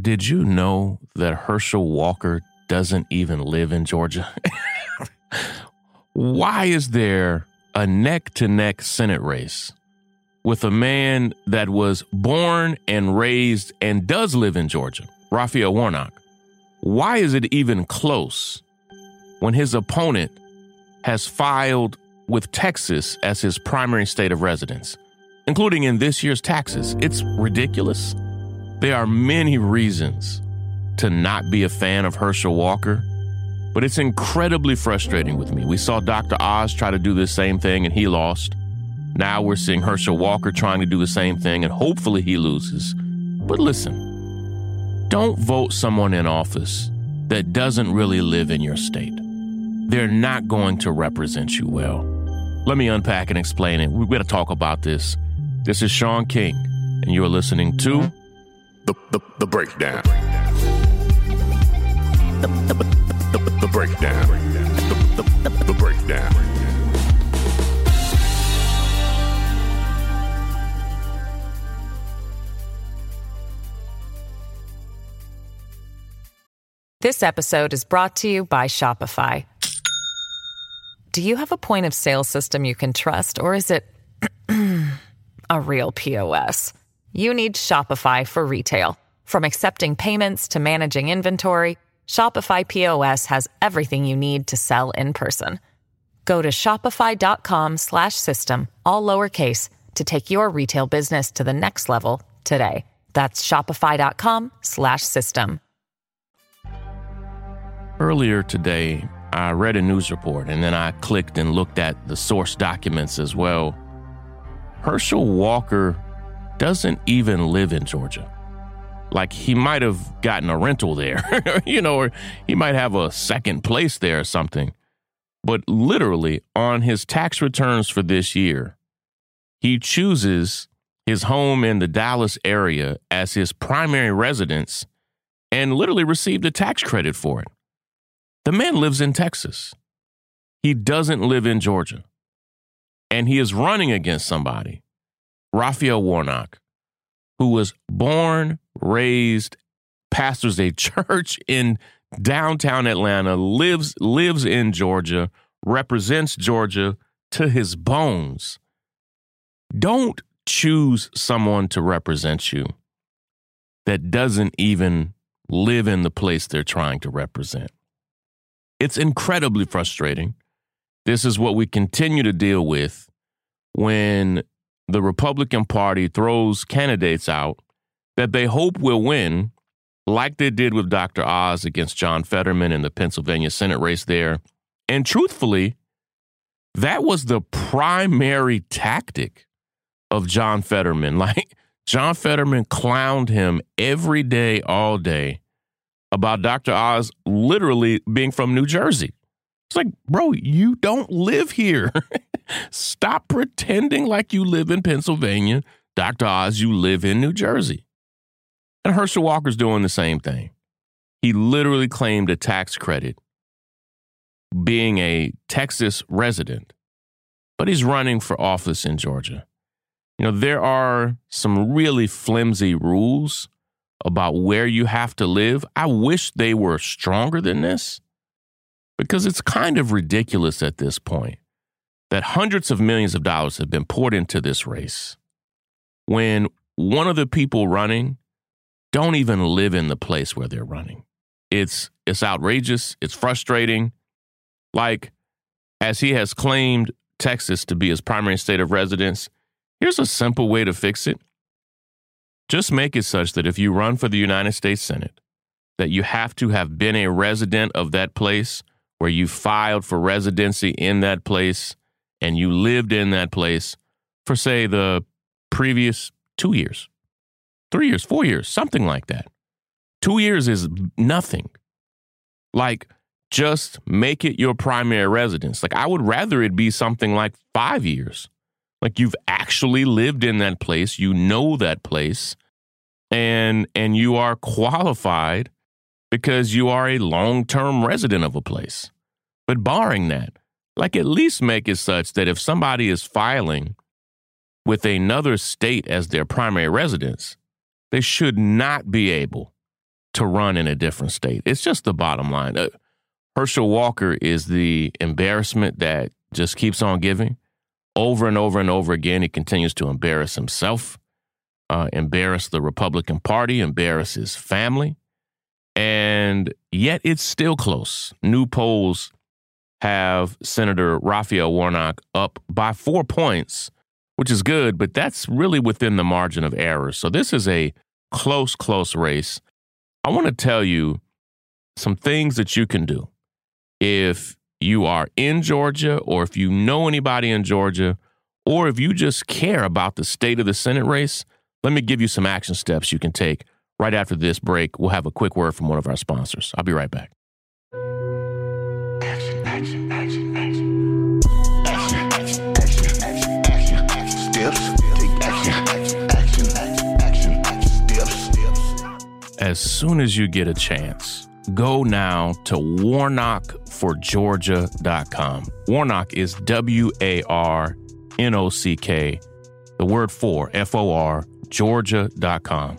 Did you know that Herschel Walker doesn't even live in Georgia? Why is there a neck to neck Senate race with a man that was born and raised and does live in Georgia, Raphael Warnock? Why is it even close when his opponent has filed with Texas as his primary state of residence, including in this year's taxes? It's ridiculous. There are many reasons to not be a fan of Herschel Walker, but it's incredibly frustrating with me. We saw Dr. Oz try to do the same thing and he lost. Now we're seeing Herschel Walker trying to do the same thing and hopefully he loses. But listen, don't vote someone in office that doesn't really live in your state. They're not going to represent you well. Let me unpack and explain it. We're going to talk about this. This is Shaun King, and you're listening to The, the, the breakdown. The, the, the, the breakdown. The, the, the, the breakdown. This episode is brought to you by Shopify. Do you have a point of sale system you can trust, or is it a real POS? You need Shopify for retail. From accepting payments to managing inventory, Shopify POS has everything you need to sell in person. Go to shopify.com slash system, all lowercase, to take your retail business to the next level today. That's shopify.com slash system. Earlier today, I read a news report and then I clicked and looked at the source documents as well. Herschel Walker doesn't even live in Georgia. Like he might have gotten a rental there, you know, or he might have a second place there or something. But literally, on his tax returns for this year, he chooses his home in the Dallas area as his primary residence and literally received a tax credit for it. The man lives in Texas. He doesn't live in Georgia. And he is running against somebody, Raphael Warnock, who was born, raised, pastors a church in downtown Atlanta, lives lives in Georgia, represents Georgia to his bones. Don't choose someone to represent you that doesn't even live in the place they're trying to represent. It's incredibly frustrating. This is what we continue to deal with when the Republican Party throws candidates out that they hope will win, like they did with Dr. Oz against John Fetterman in the Pennsylvania Senate race there. And truthfully, that was the primary tactic of John Fetterman. Like, John Fetterman clowned him every day, all day about Dr. Oz literally being from New Jersey. It's like, bro, you don't live here. Stop pretending like you live in Pennsylvania. Dr. Oz, you live in New Jersey. And Herschel Walker's doing the same thing. He literally claimed a tax credit being a Texas resident, but he's running for office in Georgia. You know, there are some really flimsy rules about where you have to live. I wish they were stronger than this because it's kind of ridiculous at this point that hundreds of millions of dollars have been poured into this race when one of the people running don't even live in the place where they're running. It's it's outrageous, it's frustrating. Like as he has claimed Texas to be his primary state of residence, here's a simple way to fix it. Just make it such that if you run for the United States Senate, that you have to have been a resident of that place where you filed for residency in that place and you lived in that place for, say, the previous two years, three years, four years, something like that. Two years is nothing. Like, just make it your primary residence. Like, I would rather it be something like five years. Like, you've actually lived in that place, you know that place, and and you are qualified because you are a long-term resident of a place. But barring that, like at least make it such that if somebody is filing with another state as their primary residence, they should not be able to run in a different state. It's just the bottom line. Uh, Herschel Walker is the embarrassment that just keeps on giving. Over and over and over again, he continues to embarrass himself, uh, embarrass the Republican Party, embarrass his family. And yet it's still close. New polls have Senator Raphael Warnock up by four points, which is good, but that's really within the margin of error. So this is a close, close race. I want to tell you some things that you can do if you are in Georgia or if you know anybody in Georgia or if you just care about the state of the Senate race. Let me give you some action steps you can take right after this break. We'll have a quick word from one of our sponsors. I'll be right back. Action, action, action, action. Action, action, action, action, action. Action, action, action, action, action. Steps, steps. as soon as you get a chance, go now to warnockforgeorgia.com. Warnock is W A R N O C K, the word for, F O R, Georgia.com.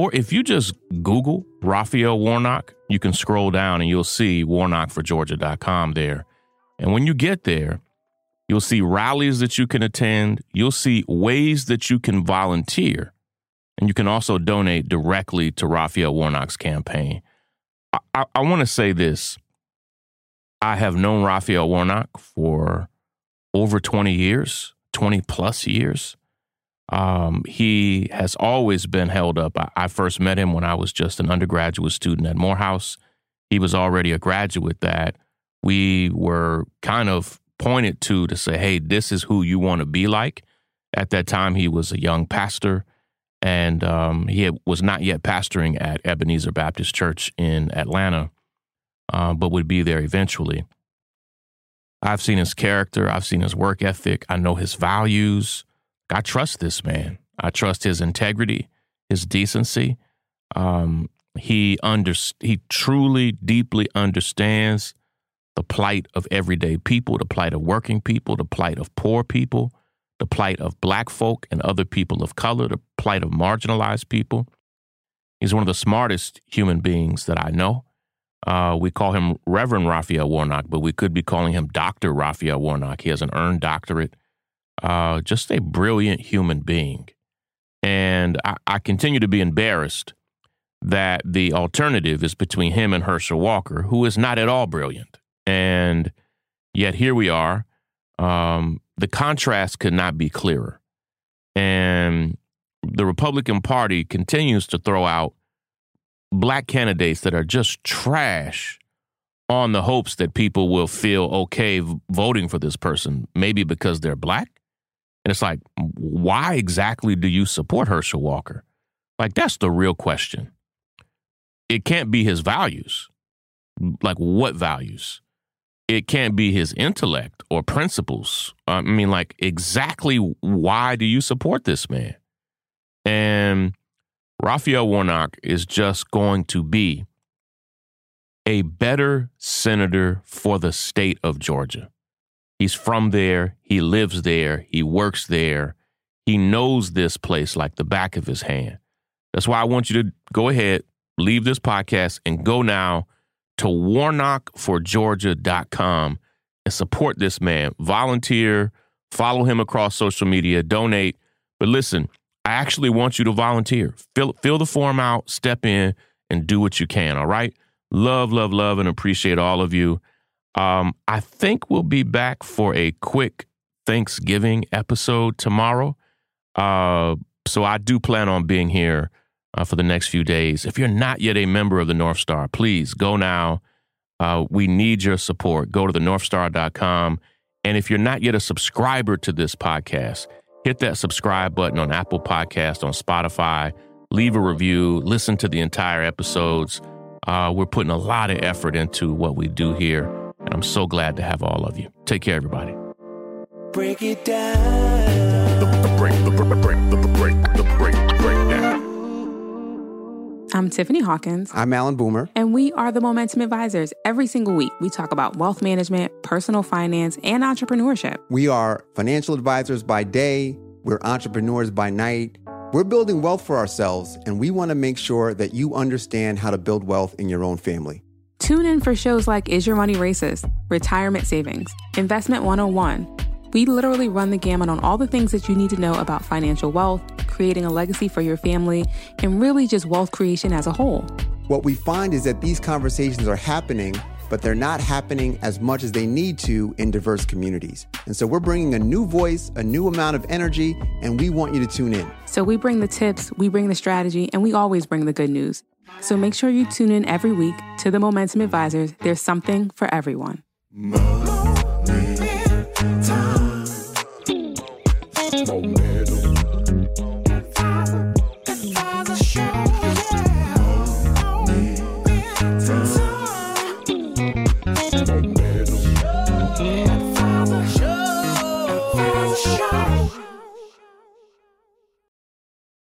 Or if you just Google Raphael Warnock, you can scroll down and you'll see warnockforgeorgia.com there. And when you get there, you'll see rallies that you can attend, you'll see ways that you can volunteer. And you can also donate directly to Raphael Warnock's campaign. I, I, I want to say this. I have known Raphael Warnock for over 20 years, 20 plus years. Um, he has always been held up. I, I first met him when I was just an undergraduate student at Morehouse. He was already a graduate that we were kind of pointed to to say, hey, this is who you want to be like. At that time, he was a young pastor and um, he had- was not yet pastoring at Ebenezer Baptist Church in Atlanta, uh, but would be there eventually. I've seen his character, I've seen his work ethic, I know his values. I trust this man. I trust his integrity, his decency. Um, he under he truly, deeply understands the plight of everyday people, the plight of working people, the plight of poor people, the plight of black folk and other people of color, the plight of marginalized people. He's one of the smartest human beings that I know. Uh, we call him Reverend Raphael Warnock, but we could be calling him Dr. Raphael Warnock. He has an earned doctorate. Uh, just a brilliant human being. And I, I continue to be embarrassed that the alternative is between him and Herschel Walker, who is not at all brilliant. And yet here we are. Um, the contrast could not be clearer. And the Republican Party continues to throw out black candidates that are just trash on the hopes that people will feel okay voting for this person, maybe because they're black. And it's like, why exactly do you support Herschel Walker? Like, that's the real question. It can't be his values. Like, what values? It can't be his intellect or principles. Uh, I mean, like, exactly why do you support this man? And Raphael Warnock is just going to be a better senator for the state of Georgia. He's from there, he lives there, he works there, he knows this place like the back of his hand. That's why I want you to go ahead, leave this podcast, and go now to warnockforgeorgia.com and support this man. Volunteer, follow him across social media, donate. But listen, I actually want you to volunteer. Fill, fill the form out, step in, and do what you can. All right. Love, love, love, and appreciate all of you. Um, I think we'll be back for a quick Thanksgiving episode tomorrow. Uh, so I do plan on being here uh, for the next few days. If you're not yet a member of the North Star, please go now. Uh, we need your support. Go to thenorthstar.com. And if you're not yet a subscriber to this podcast, hit that subscribe button on Apple Podcast, on Spotify, leave a review, listen to the entire episodes. Uh, we're putting a lot of effort into what we do here, and I'm so glad to have all of you. Take care, everybody. Break it down. The, the break, break, break, the break, the break, the breakdown. I'm Tiffany Hawkins, I'm Alan Boomer. and we are the Momentum Advisors. Every single week, we talk about wealth management, personal finance, and entrepreneurship. We are financial advisors by day, we're entrepreneurs by night. We're building wealth for ourselves, and we want to make sure that you understand how to build wealth in your own family. Tune in for shows like Is Your Money Racist, Retirement Savings, Investment 101. We literally run the gamut on all the things that you need to know about financial wealth, creating a legacy for your family, and really just wealth creation as a whole. What we find is that these conversations are happening, but they're not happening as much as they need to in diverse communities. And so we're bringing a new voice, a new amount of energy, and we want you to tune in. So we bring the tips, we bring the strategy, and we always bring the good news. So make sure you tune in every week to the Momentum Advisors. There's something for everyone.